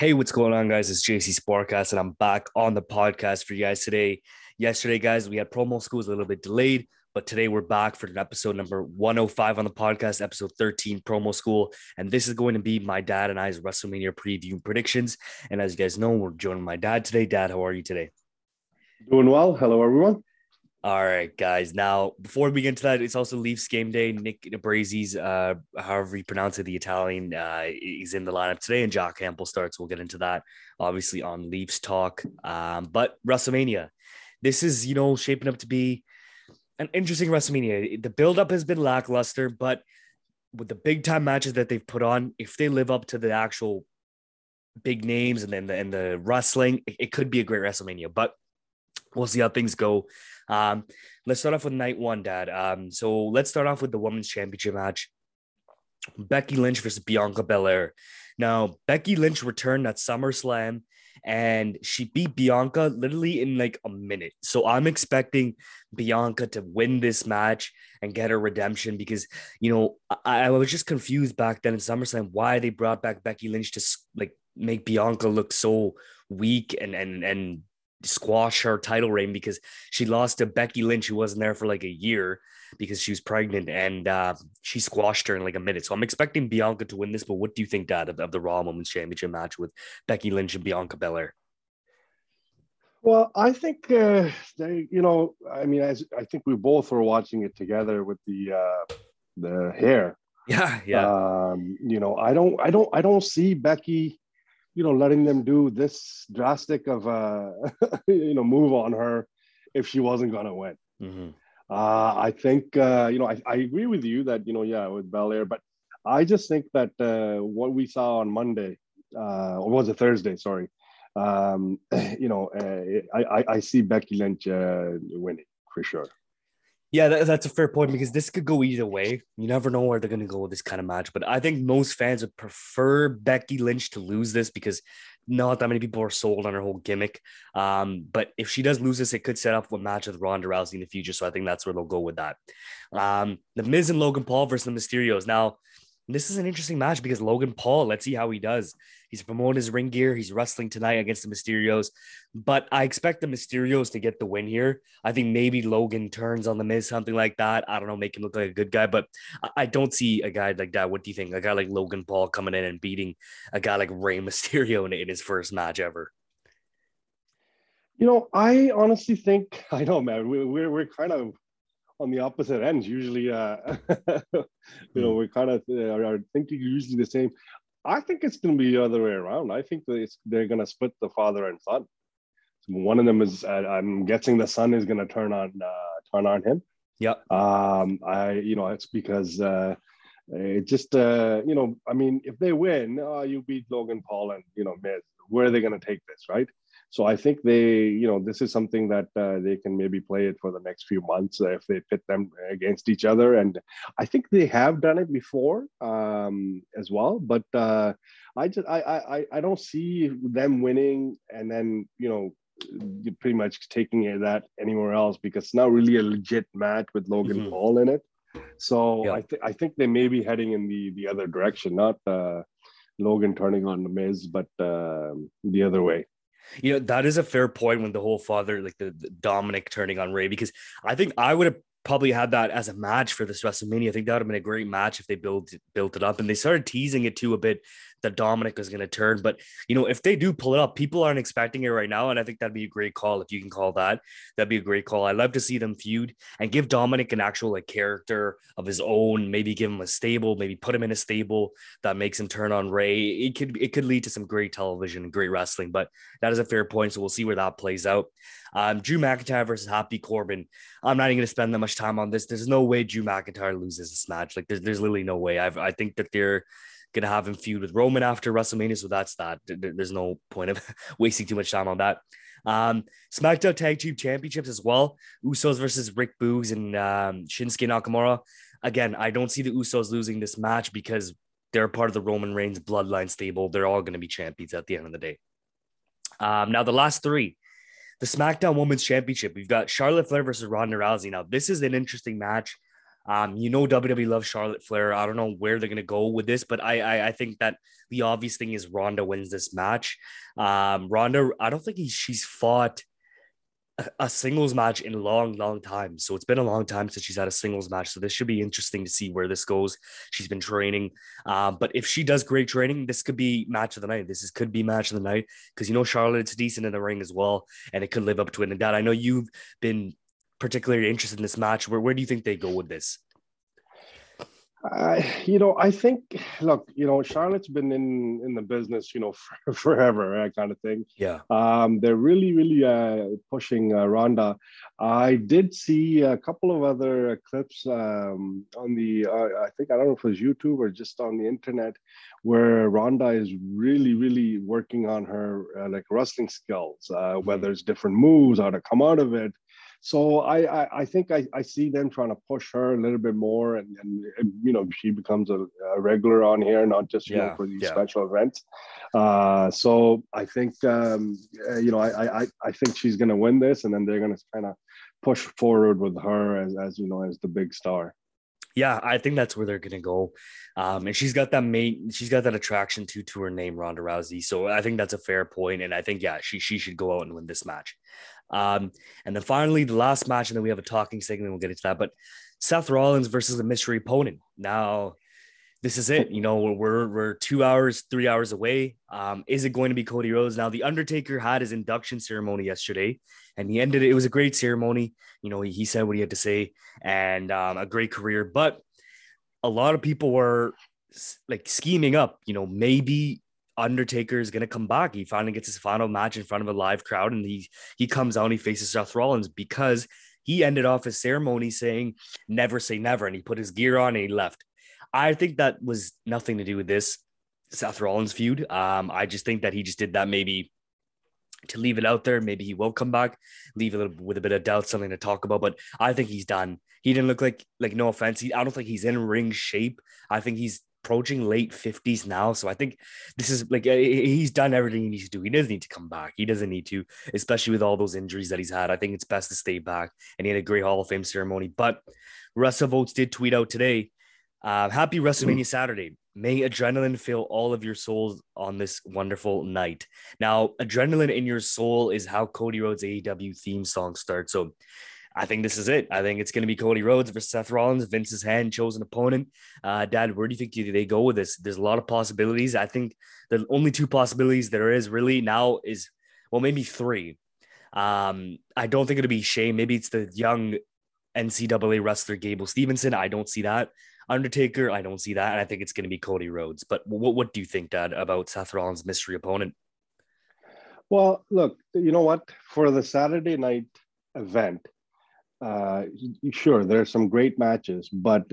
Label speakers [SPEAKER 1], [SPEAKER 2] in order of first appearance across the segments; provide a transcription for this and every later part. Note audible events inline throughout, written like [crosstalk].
[SPEAKER 1] Hey, what's going on, guys? It's JC Sportcast, and I'm back on the podcast for you guys today. Yesterday, guys, we had promo schools a little bit delayed, but today we're back for episode number 105 on the podcast, episode 13, promo school. And this is going to be my dad and I's WrestleMania preview predictions. And as you guys know, we're joining my dad today. Dad, how are you today?
[SPEAKER 2] Doing well. Hello, everyone.
[SPEAKER 1] All right, guys. Now, before we get into that, it's also Leafs game day. Nick Abruzzese, uh, however you pronounce it, the Italian, uh, he's in the lineup today, and Jack Campbell starts. We'll get into that, obviously, on Leafs talk. Um, but WrestleMania, this is, you know, shaping up to be an interesting WrestleMania. The buildup has been lackluster, but with the big time matches that they've put on, if they live up to the actual big names and then the, and the wrestling, it, it could be a great WrestleMania. But we'll see how things go. Um, let's start off with night one, Dad. Um, so let's start off with the women's championship match. Becky Lynch versus Bianca Belair. Now, Becky Lynch returned at SummerSlam and she beat Bianca literally in like a minute. So I'm expecting Bianca to win this match and get her redemption because, you know, I, I was just confused back then in SummerSlam why they brought back Becky Lynch to like make Bianca look so weak and and and squash her title reign because she lost to Becky Lynch, who wasn't there for like a year because she was pregnant, and uh, she squashed her in like a minute. So I'm expecting Bianca to win this. But what do you think, Dad, of, of the Raw Women's Championship match with Becky Lynch and Bianca Belair?
[SPEAKER 2] Well, I think uh, they, you know, I mean, as I think we both were watching it together with the uh, the hair.
[SPEAKER 1] Yeah, yeah.
[SPEAKER 2] Um, you know, I don't, I don't, I don't see Becky you know, letting them do this drastic of a, [laughs] you know, move on her if she wasn't going to win. Mm-hmm. Uh, I think, uh, you know, I, I agree with you that, you know, yeah, with Belair, but I just think that uh, what we saw on Monday, uh, or was it Thursday? Sorry. Um, [clears throat] you know, uh, I, I, I see Becky Lynch uh, winning for sure.
[SPEAKER 1] Yeah, that, that's a fair point because this could go either way. You never know where they're going to go with this kind of match. But I think most fans would prefer Becky Lynch to lose this because not that many people are sold on her whole gimmick. Um, but if she does lose this, it could set up a match with Ronda Rousey in the future. So I think that's where they'll go with that. Um, the Miz and Logan Paul versus the Mysterios. Now, this is an interesting match because Logan Paul, let's see how he does. He's promoting his ring gear. He's wrestling tonight against the Mysterios, but I expect the Mysterios to get the win here. I think maybe Logan turns on the Miz, something like that. I don't know, make him look like a good guy, but I don't see a guy like that. What do you think? A guy like Logan Paul coming in and beating a guy like Rey Mysterio in, his first match ever.
[SPEAKER 2] You know, I honestly think [laughs] I know, man. We, we're we're kind of on the opposite ends. Usually, uh, [laughs] you know, hmm. we're kind of uh, are thinking usually the same. I think it's going to be the other way around. I think that they're going to split the father and son. One of them is, uh, I'm guessing, the son is going to turn on uh, turn on him.
[SPEAKER 1] Yeah.
[SPEAKER 2] Um, I, you know, it's because uh, it just, uh, you know, I mean, if they win, uh, you beat Logan Paul and you know Miz. Where are they going to take this, right? So I think they, you know, this is something that uh, they can maybe play it for the next few months uh, if they pit them against each other. And I think they have done it before um, as well. But uh, I just I, I I don't see them winning and then you know pretty much taking that anywhere else because it's not really a legit match with Logan mm-hmm. Paul in it. So yeah. I think I think they may be heading in the the other direction, not uh, Logan turning on the Miz, but uh, the other way.
[SPEAKER 1] You know, that is a fair point when the whole father, like the, the Dominic turning on Rey, because I think I would have probably had that as a match for this WrestleMania. I think that would have been a great match if they built built it up. And they started teasing it too a bit that Dominic was going to turn. But you know, if they do pull it up, people aren't expecting it right now, and I think that'd be a great call if you can call that. That'd be a great call. I'd love to see them feud and give Dominic an actual like character of his own. Maybe give him a stable. Maybe put him in a stable that makes him turn on Rey. It could it could lead to some great television and great wrestling. But that is a fair point. So we'll see where that plays out. Um, Drew McIntyre versus Happy Corbin. I'm not even going to spend that much time on this. There's no way Drew McIntyre loses this match. Like there's, there's literally no way. I've, I think that they're going to have him feud with Roman after WrestleMania. So that's that. There's no point of [laughs] wasting too much time on that. Um, SmackDown Tag Team Championships as well. Usos versus Rick Boogs and um, Shinsuke Nakamura. Again, I don't see the Usos losing this match because they're part of the Roman Reigns bloodline stable. They're all going to be champions at the end of the day. Um, now, the last three the SmackDown Women's Championship. We've got Charlotte Flair versus Ronda Rousey. Now, this is an interesting match. Um, you know WWE loves Charlotte Flair. I don't know where they're gonna go with this, but I I, I think that the obvious thing is Ronda wins this match. Um, Ronda, I don't think he, she's fought a singles match in a long, long time. So it's been a long time since she's had a singles match. So this should be interesting to see where this goes. She's been training, um, but if she does great training, this could be match of the night. This is could be match of the night because you know Charlotte's decent in the ring as well, and it could live up to it. And that I know you've been particularly interested in this match. Where where do you think they go with this?
[SPEAKER 2] Uh, you know, I think, look, you know, Charlotte's been in in the business, you know, [laughs] for, forever, right, kind of thing.
[SPEAKER 1] Yeah.
[SPEAKER 2] Um, they're really, really uh, pushing uh, Ronda. I did see a couple of other clips um, on the, uh, I think I don't know if it was YouTube or just on the internet, where Ronda is really, really working on her uh, like wrestling skills, uh, mm-hmm. whether it's different moves, how to come out of it. So I, I, I think I, I see them trying to push her a little bit more, and, and, you know she becomes a, a, regular on here, not just you yeah, know for these yeah. special events. Uh, so I think um, uh, you know I, I I think she's going to win this, and then they're going to kind of push forward with her as as you know as the big star.
[SPEAKER 1] Yeah, I think that's where they're gonna go. Um, and she's got that main, she's got that attraction to to her name, Ronda Rousey. So I think that's a fair point, and I think yeah, she she should go out and win this match. Um, and then finally, the last match, and then we have a talking segment. We'll get into that. But Seth Rollins versus a mystery opponent. Now, this is it. You know, we're we're two hours, three hours away. Um, is it going to be Cody Rhodes? Now, the Undertaker had his induction ceremony yesterday, and he ended it. It was a great ceremony. You know, he, he said what he had to say, and um, a great career. But a lot of people were like scheming up. You know, maybe Undertaker is going to come back. He finally gets his final match in front of a live crowd, and he he comes out and he faces Seth Rollins because he ended off his ceremony saying "Never say never," and he put his gear on and he left. I think that was nothing to do with this Seth Rollins feud. Um, I just think that he just did that maybe to leave it out there. Maybe he will come back, leave it with a bit of doubt, something to talk about. But I think he's done. He didn't look like like no offense. He, I don't think he's in ring shape. I think he's approaching late 50s now. So I think this is like he's done everything he needs to do. He doesn't need to come back. He doesn't need to, especially with all those injuries that he's had. I think it's best to stay back. And he had a great Hall of Fame ceremony. But Russell WrestleVotes did tweet out today uh, happy WrestleMania Saturday. May adrenaline fill all of your souls on this wonderful night. Now, adrenaline in your soul is how Cody Rhodes AEW theme song starts. So I think this is it. I think it's going to be Cody Rhodes versus Seth Rollins, Vince's hand chosen opponent. Uh, Dad, where do you think they go with this? There's a lot of possibilities. I think the only two possibilities there is really now is, well, maybe three. Um, I don't think it'll be Shane. Maybe it's the young NCAA wrestler Gable Stevenson. I don't see that. Undertaker, I don't see that. And I think it's going to be Cody Rhodes. But what, what do you think, Dad, about Seth Rollins' mystery opponent?
[SPEAKER 2] Well, look, you know what? For the Saturday night event, uh, sure, there are some great matches, but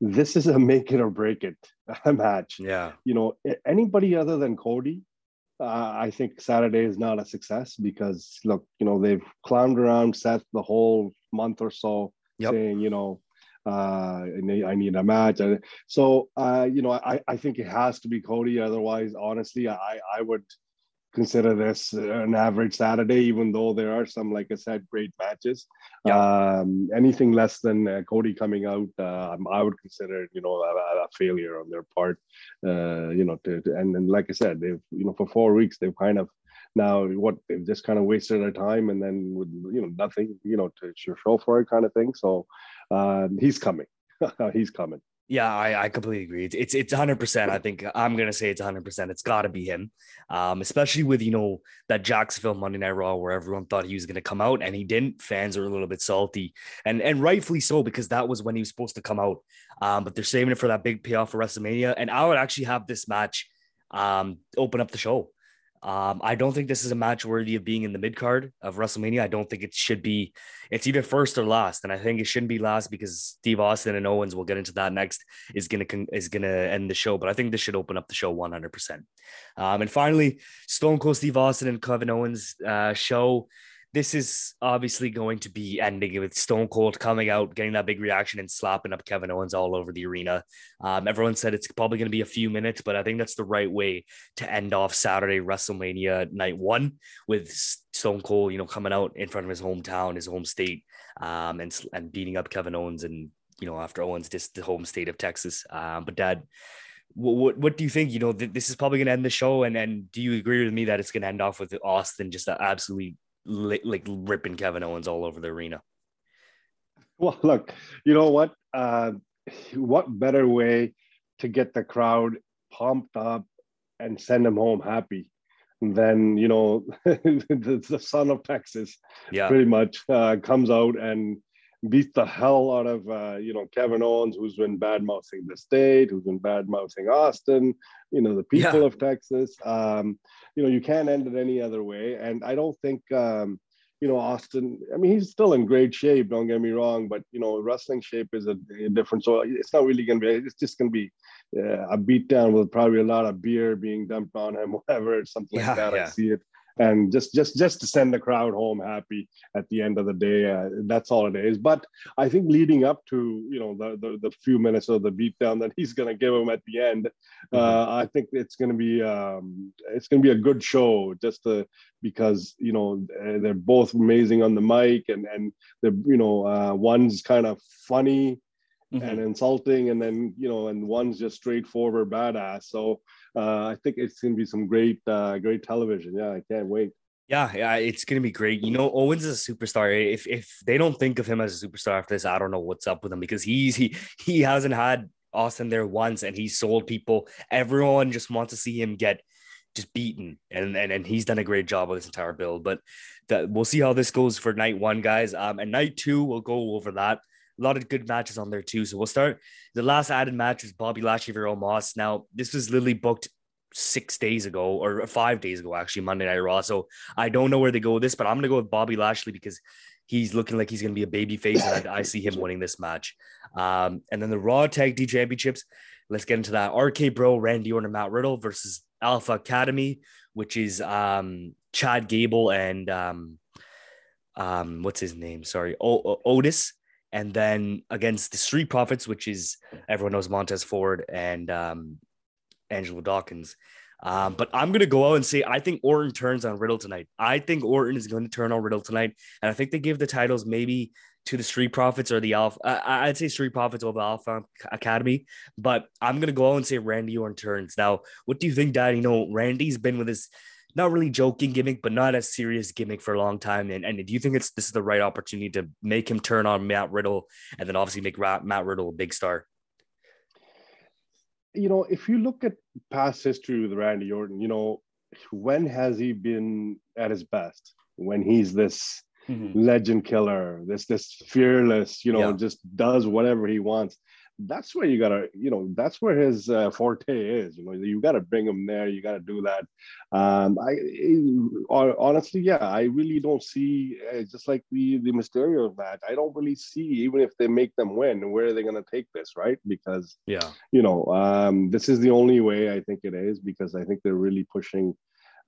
[SPEAKER 2] this is a make it or break it [laughs] match.
[SPEAKER 1] Yeah.
[SPEAKER 2] You know, anybody other than Cody, uh, I think Saturday is not a success because, look, you know, they've clowned around Seth the whole month or so, yep. saying, you know, uh, I need a match. So, uh, you know, I, I think it has to be Cody. Otherwise, honestly, I, I would consider this an average Saturday, even though there are some, like I said, great matches. Yeah. Um, anything less than uh, Cody coming out, uh, I would consider, you know, a, a failure on their part. Uh, you know, to, to, and, and like I said, they've, you know, for four weeks, they've kind of now what they've just kind of wasted their time and then with, you know, nothing, you know, to show for it kind of thing. So, um, he's coming. [laughs] he's coming.
[SPEAKER 1] Yeah, I, I completely agree. It's it's it's hundred percent. I think I'm gonna say it's hundred percent. It's got to be him, um, especially with you know that Jacksonville Monday Night Raw where everyone thought he was gonna come out and he didn't. Fans are a little bit salty, and and rightfully so because that was when he was supposed to come out. Um, but they're saving it for that big payoff for WrestleMania, and I would actually have this match um open up the show. Um, I don't think this is a match worthy of being in the mid card of WrestleMania. I don't think it should be. It's either first or last, and I think it shouldn't be last because Steve Austin and Owens. We'll get into that next. Is gonna is gonna end the show, but I think this should open up the show one hundred percent. Um, and finally, Stone Cold Steve Austin and Kevin Owens uh, show this is obviously going to be ending with Stone Cold coming out, getting that big reaction, and slapping up Kevin Owens all over the arena. Um, everyone said it's probably going to be a few minutes, but I think that's the right way to end off Saturday WrestleMania night one with Stone Cold, you know, coming out in front of his hometown, his home state, um, and and beating up Kevin Owens and you know, after Owens just the home state of Texas. Um, but Dad, what, what, what do you think? You know, th- this is probably going to end the show, and and do you agree with me that it's going to end off with Austin just absolutely li- like ripping Kevin Owens all over the arena?
[SPEAKER 2] Well, look, you know what? Uh, what better way to get the crowd pumped up and send them home happy than you know [laughs] the, the son of Texas,
[SPEAKER 1] yeah,
[SPEAKER 2] pretty much uh, comes out and beat the hell out of uh, you know Kevin Owens, who's been bad mouthing the state, who's been bad mouthing Austin, you know the people yeah. of Texas. Um, you know you can't end it any other way, and I don't think um, you know Austin. I mean he's still in great shape. Don't get me wrong, but you know wrestling shape is a, a different. So it's not really going to be. It's just going to be uh, a beat down with probably a lot of beer being dumped on him, [laughs] whatever, something yeah, like that. Yeah. I see it and just just just to send the crowd home happy at the end of the day uh, that's all it is but i think leading up to you know the the, the few minutes of the beatdown that he's going to give him at the end uh, mm-hmm. i think it's going to be um, it's going to be a good show just to, because you know they're both amazing on the mic and and they're you know uh, one's kind of funny mm-hmm. and insulting and then you know and one's just straightforward badass so uh, I think it's going to be some great, uh, great television. Yeah, I can't wait.
[SPEAKER 1] Yeah, yeah, it's gonna be great. You know, Owens is a superstar. If if they don't think of him as a superstar after this, I don't know what's up with him because he's he he hasn't had Austin there once, and he sold people. Everyone just wants to see him get just beaten, and and and he's done a great job with this entire build. But that we'll see how this goes for night one, guys. Um, and night two we'll go over that. A lot of good matches on there too. So we'll start. The last added match is Bobby Lashley for Omos. Now this was literally booked six days ago or five days ago, actually, Monday Night Raw. So I don't know where they go with this, but I'm going to go with Bobby Lashley because he's looking like he's going to be a baby face, and I, I, see him winning this match. Um, and then the Raw Tag Team Championships. Let's get into that. RK Bro, Randy Orton, Matt Riddle versus Alpha Academy, which is um, Chad Gable and um, um, what's his name? Sorry, o- o- Otis. And then against the Street Profits, which is everyone knows Montez Ford and um, Angelo Dawkins. Um, but I'm gonna go out and say I think Orton turns on Riddle tonight. I think Orton is going to turn on Riddle tonight, and I think they give the titles maybe to the Street Profits or the Alpha. Uh, I'd say Street Profits over Alpha Academy, but I'm gonna go out and say Randy Orton turns. Now, what do you think, Dad? You know, Randy's been with his not really joking gimmick, but not a serious gimmick for a long time. And, and do you think it's this is the right opportunity to make him turn on Matt Riddle and then obviously make Matt Riddle a big star?
[SPEAKER 2] you know, if you look at past history with Randy Orton, you know, when has he been at his best? When he's this mm-hmm. legend killer, this this fearless, you know, yeah. just does whatever he wants that's where you gotta you know that's where his uh, forte is you know you gotta bring him there you gotta do that. Um i honestly yeah i really don't see uh, just like the the mysterio of that i don't really see even if they make them win where are they gonna take this right? Because
[SPEAKER 1] yeah.
[SPEAKER 2] you know um this is the only way i think it is because i think they're really pushing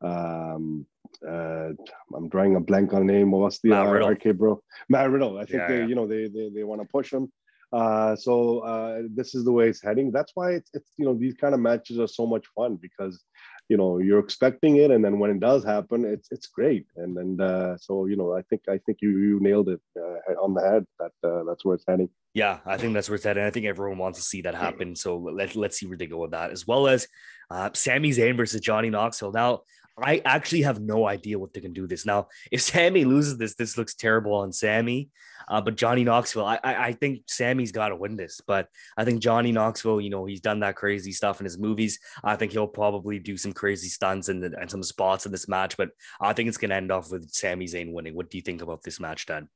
[SPEAKER 2] um uh i'm drawing a blank on name what's the Matt uh, RK bro. Matt Riddle. I think yeah, they yeah. you know they they, they want to push him uh, so uh, this is the way it's heading. That's why it's, it's you know these kind of matches are so much fun because you know you're expecting it, and then when it does happen, it's it's great. And and uh, so you know I think I think you you nailed it uh, on the head. That uh, that's where it's heading.
[SPEAKER 1] Yeah, I think that's where it's heading. I think everyone wants to see that happen. So let let's see where they go with that, as well as uh, Sami Zayn versus Johnny Knoxville. Now I actually have no idea what they can do this. Now, if Sami loses this, this looks terrible on Sami. Uh, but Johnny Knoxville, I, I, I think Sami's got to win this. But I think Johnny Knoxville, you know, he's done that crazy stuff in his movies. I think he'll probably do some crazy stunts and, and some spots in this match. But I think it's going to end off with Sami Zayn winning. What do you think about this match, Dan?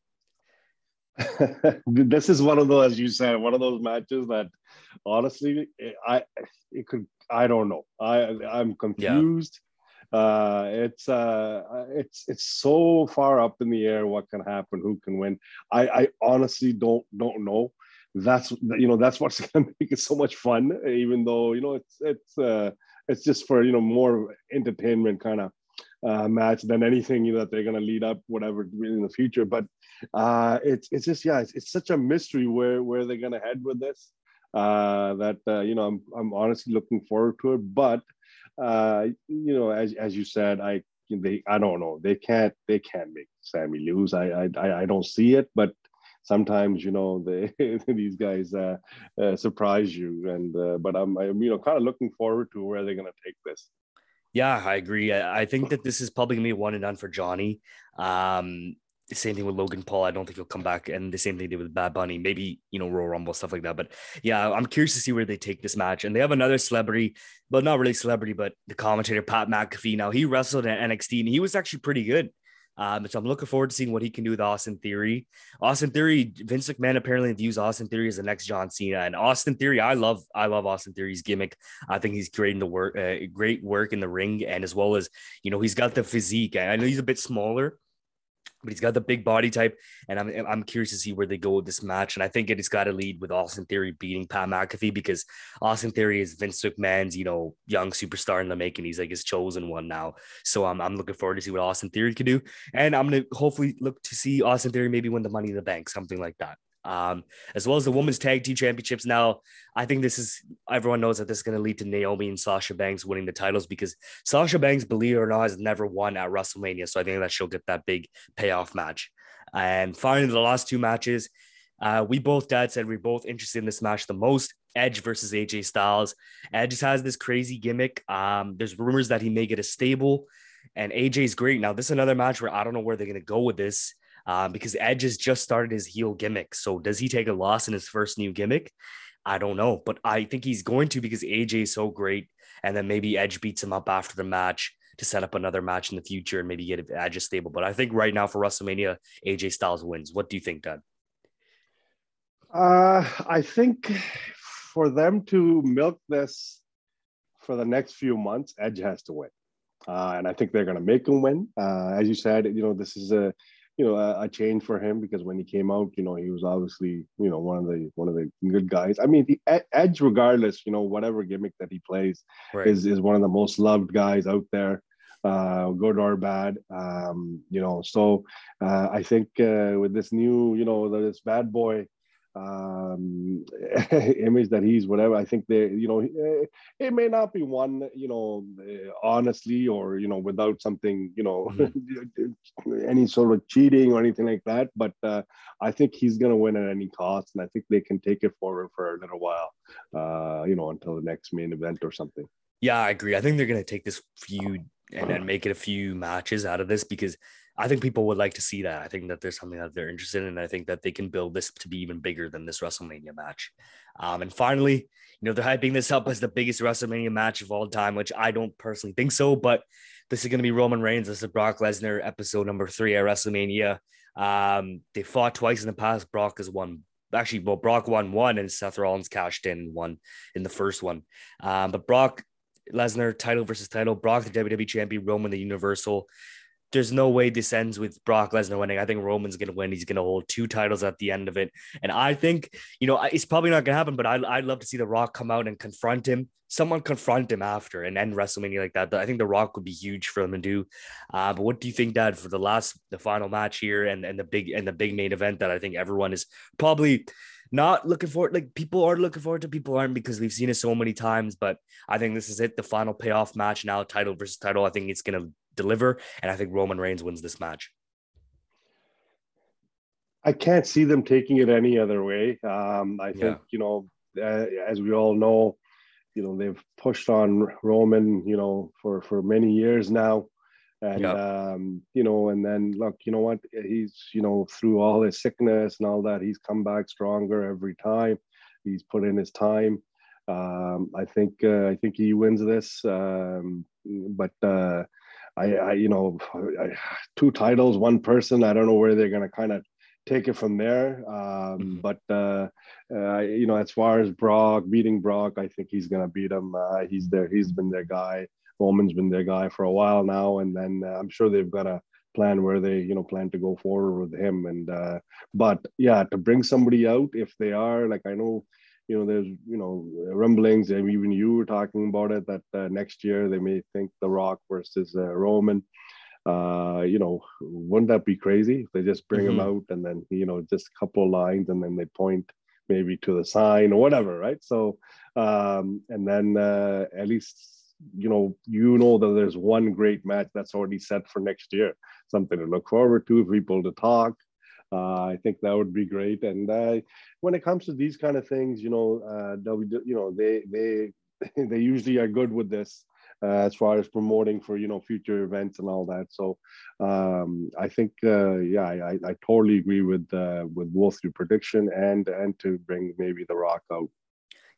[SPEAKER 1] [laughs]
[SPEAKER 2] this is one of those, as you said, one of those matches that honestly, I it could I don't know. I I'm confused. Yeah uh, it's uh, it's it's so far up in the air what can happen, who can win. I, I honestly don't don't know. That's you know that's what's [laughs] gonna make it so much fun. Even though you know it's it's uh, it's just for you know more entertainment kind of uh, match than anything you know, that they're gonna lead up whatever in the future. But uh, it's it's just yeah, it's, it's such a mystery where where they're gonna head with this. Uh, that uh, you know I'm I'm honestly looking forward to it, but uh, you know, as as you said, I they I don't know they can't they can't make Sami lose. I I I don't see it, but sometimes you know they [laughs] these guys uh, uh, surprise you. And uh, but I'm, I'm you know kind of looking forward to where they're going to take this.
[SPEAKER 1] Yeah, I agree. I, I think that this is probably gonna be one and done for Johnny. Um, the same thing with Logan Paul. I don't think he'll come back, and the same thing they did with Bad Bunny. Maybe you know Royal Rumble stuff like that. But yeah, I'm curious to see where they take this match. And they have another celebrity, but not really celebrity, but the commentator Pat McAfee. Now he wrestled at NXT, and he was actually pretty good. Um, so I'm looking forward to seeing what he can do with Austin Theory. Austin Theory, Vince McMahon apparently views Austin Theory as the next John Cena, and Austin Theory, I love, I love Austin Theory's gimmick. I think he's great in the work, uh, great work in the ring, and as well as you know he's got the physique. I know he's a bit smaller, but he's got the big body type, and I'm I'm curious to see where they go with this match. And I think it has got to lead with Austin Theory beating Pat McAfee because Austin Theory is Vince McMahon's you know young superstar in the making. He's like his chosen one now. So I'm I'm looking forward to see what Austin Theory can do, and I'm gonna hopefully look to see Austin Theory maybe win the Money in the Bank, something like that um, as well as the women's tag team championships. Now, I think this is everyone knows that this is going to lead to Naomi and Sasha Banks winning the titles because Sasha Banks, believe it or not, has never won at WrestleMania. So I think that she'll get that big payoff match. And finally, the last two matches, uh, we both dad said we're both interested in this match the most. Edge versus AJ Styles. Edge has this crazy gimmick. Um, there's rumors that he may get a stable, and AJ's great. Now, this is another match where I don't know where they're going to go with this um, because Edge has just started his heel gimmick. So does he take a loss in his first new gimmick? I don't know, but I think he's going to because AJ is so great. And then maybe Edge beats him up after the match to set up another match in the future and maybe get Edge stable. But I think right now for WrestleMania, AJ Styles wins. What do you think, Doug?
[SPEAKER 2] Uh, I think for them to milk this for the next few months, Edge has to win. Uh, and I think they're going to make him win. Uh, as you said, you know, this is a you know a, a, change for him because when he came out, you know, he was obviously you know one of the one of the good guys. I mean, the Edge, regardless, you know, whatever gimmick that he plays, right. is is one of the most loved guys out there. Uh, good or bad, um, you know. So uh, I think uh, with this new, you know, this bad boy um, [laughs] image that he's whatever. I think they, you know, eh, it may not be one, you know, eh, honestly or you know without something, you know, mm-hmm. [laughs] any sort of cheating or anything like that. But uh, I think he's going to win at any cost, and I think they can take it forward for a little while, uh, you know, until the next main event or something.
[SPEAKER 1] Yeah, I agree. I think they're going to take this feud and then [clears throat] make it a few matches out of this because I think people would like to see that. I think that there's something that they're interested in. And I think that they can build this to be even bigger than this WrestleMania match. Um, and finally, you know, they're hyping this up as the biggest WrestleMania match of all time, which I don't personally think so, but this is going to be Roman Reigns. This is Brock Lesnar episode number three at WrestleMania. Um, they fought twice in the past. Brock has won. Actually, well, Brock won one, and Seth Rollins cashed in one in the first one. Um, but Brock Lesnar title versus title. Brock the WWE champion. Roman the Universal there's no way this ends with Brock Lesnar winning. I think Roman's going to win. He's going to hold two titles at the end of it. And I think, you know, it's probably not going to happen, but I, I'd love to see The Rock come out and confront him. Someone confront him after and end WrestleMania like that. I think The Rock would be huge for them to do. Uh, but what do you think, Dad, for the last, the final match here and, and the big and the big main event that I think everyone is probably not looking forward. Like people are looking forward to, people aren't because we've seen it so many times. But I think this is it, the final payoff match now, title versus title. I think it's to deliver. And I think Roman Reigns wins this match.
[SPEAKER 2] I can't see them taking it any other way. Um, I think, yeah. you know, uh, as we all know, you know, they've pushed on Roman, you know, for, for many years now. And, um, you know, and then look, you know what, he's, you know, through all his sickness and all that, he's come back stronger every time. He's put in his time. Um, I think, uh, I think he wins this. Um, but, uh, I, I you know, I, two titles, one person. I don't know where they're going to kind of take it from there. Um, mm-hmm. But uh, uh, you know, as far as Brock beating Brock, I think he's going to beat him. Uh, he's there. He's been their guy. Roman's been their guy for a while now, and then uh, I'm sure they've got a plan where they you know plan to go forward with him. And uh, but yeah, to bring somebody out if they are like I know you know, there's you know rumblings, and even you were talking about it that uh, next year they may think The Rock versus uh, Roman. Uh, you know, wouldn't that be crazy if they just bring mm-hmm. him out and then you know just a couple of lines and then they point maybe to the sign or whatever, right? So, um, and then uh, at least you know you know that there's one great match that's already set for next year, something to look forward to, people to talk Uh, I think that would be great. And uh, when it comes to these kind of things, you know, uh, you know, they they [laughs] they usually are good with this uh, as far as promoting for you know future events and all that. So um, I think uh, yeah, I, I totally agree with uh, with both your prediction and and to bring maybe the Rock out.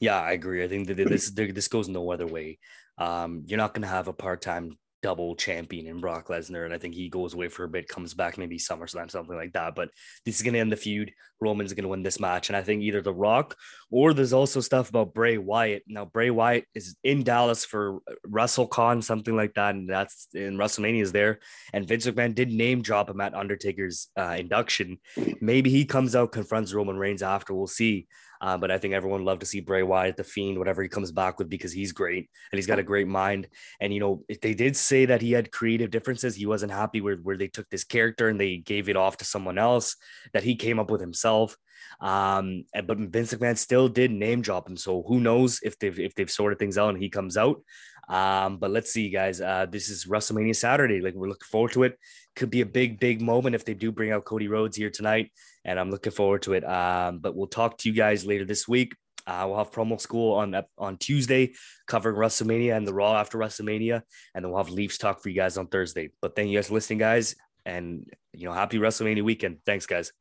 [SPEAKER 1] Yeah, I agree. I think that this [clears throat] this goes no other way. Um, you're not going to have a part time double champion in Brock Lesnar. And I think he goes away for a bit, comes back maybe SummerSlam, something like that. But this is going to end the feud. Roman's going to win this match. And I think either The Rock or there's also stuff about Bray Wyatt. Now, Bray Wyatt is in Dallas for WrestleCon, something like that. And that's in WrestleMania is there. And Vince McMahon did name drop him at Undertaker's uh, induction. Maybe he comes out, confronts Roman Reigns after. We'll see. Uh, but I think everyone loved to see Bray Wyatt, the Fiend, whatever he comes back with, because he's great and he's got a great mind. And you know, they did say that he had creative differences. He wasn't happy where where they took this character and they gave it off to someone else that he came up with himself. Um, but Vince McMahon still did name drop him. So who knows if they've if they've sorted things out and he comes out. Um, but let's see, guys. Uh, this is WrestleMania Saturday. Like we're looking forward to it. Could be a big, big moment if they do bring out Cody Rhodes here tonight, and I'm looking forward to it. Um, but we'll talk to you guys later this week. Uh, we'll have promo school on on Tuesday, covering WrestleMania and the Raw after WrestleMania, and then we'll have Leafs talk for you guys on Thursday. But thank you guys for listening, guys, and you know, happy WrestleMania weekend. Thanks, guys.